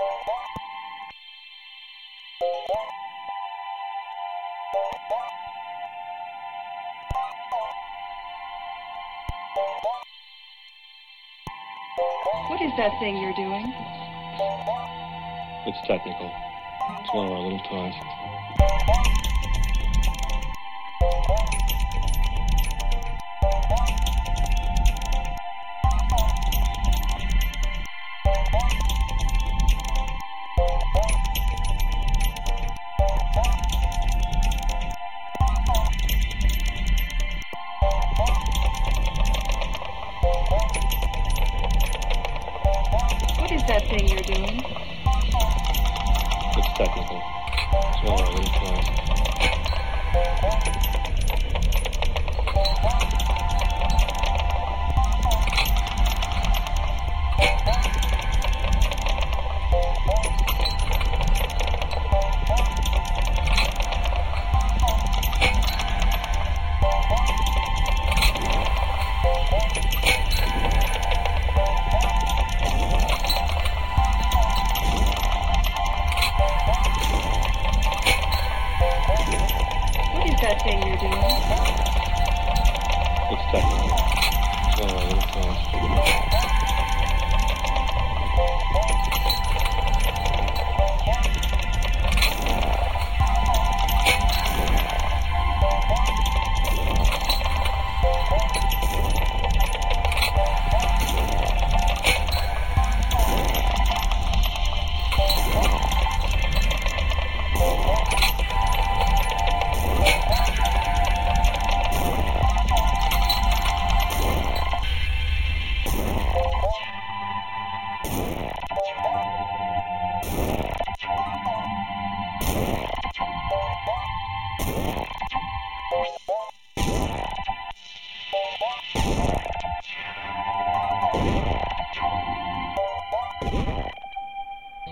What is that thing you're doing? It's technical. It's one of our little toys. What is that thing you're doing? It's technical. It's It's technical. It's one of our little toys.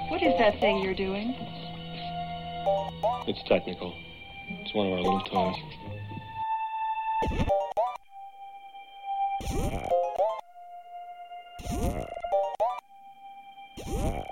What is that thing you're doing? It's technical. It's one of our little toys. Yeah.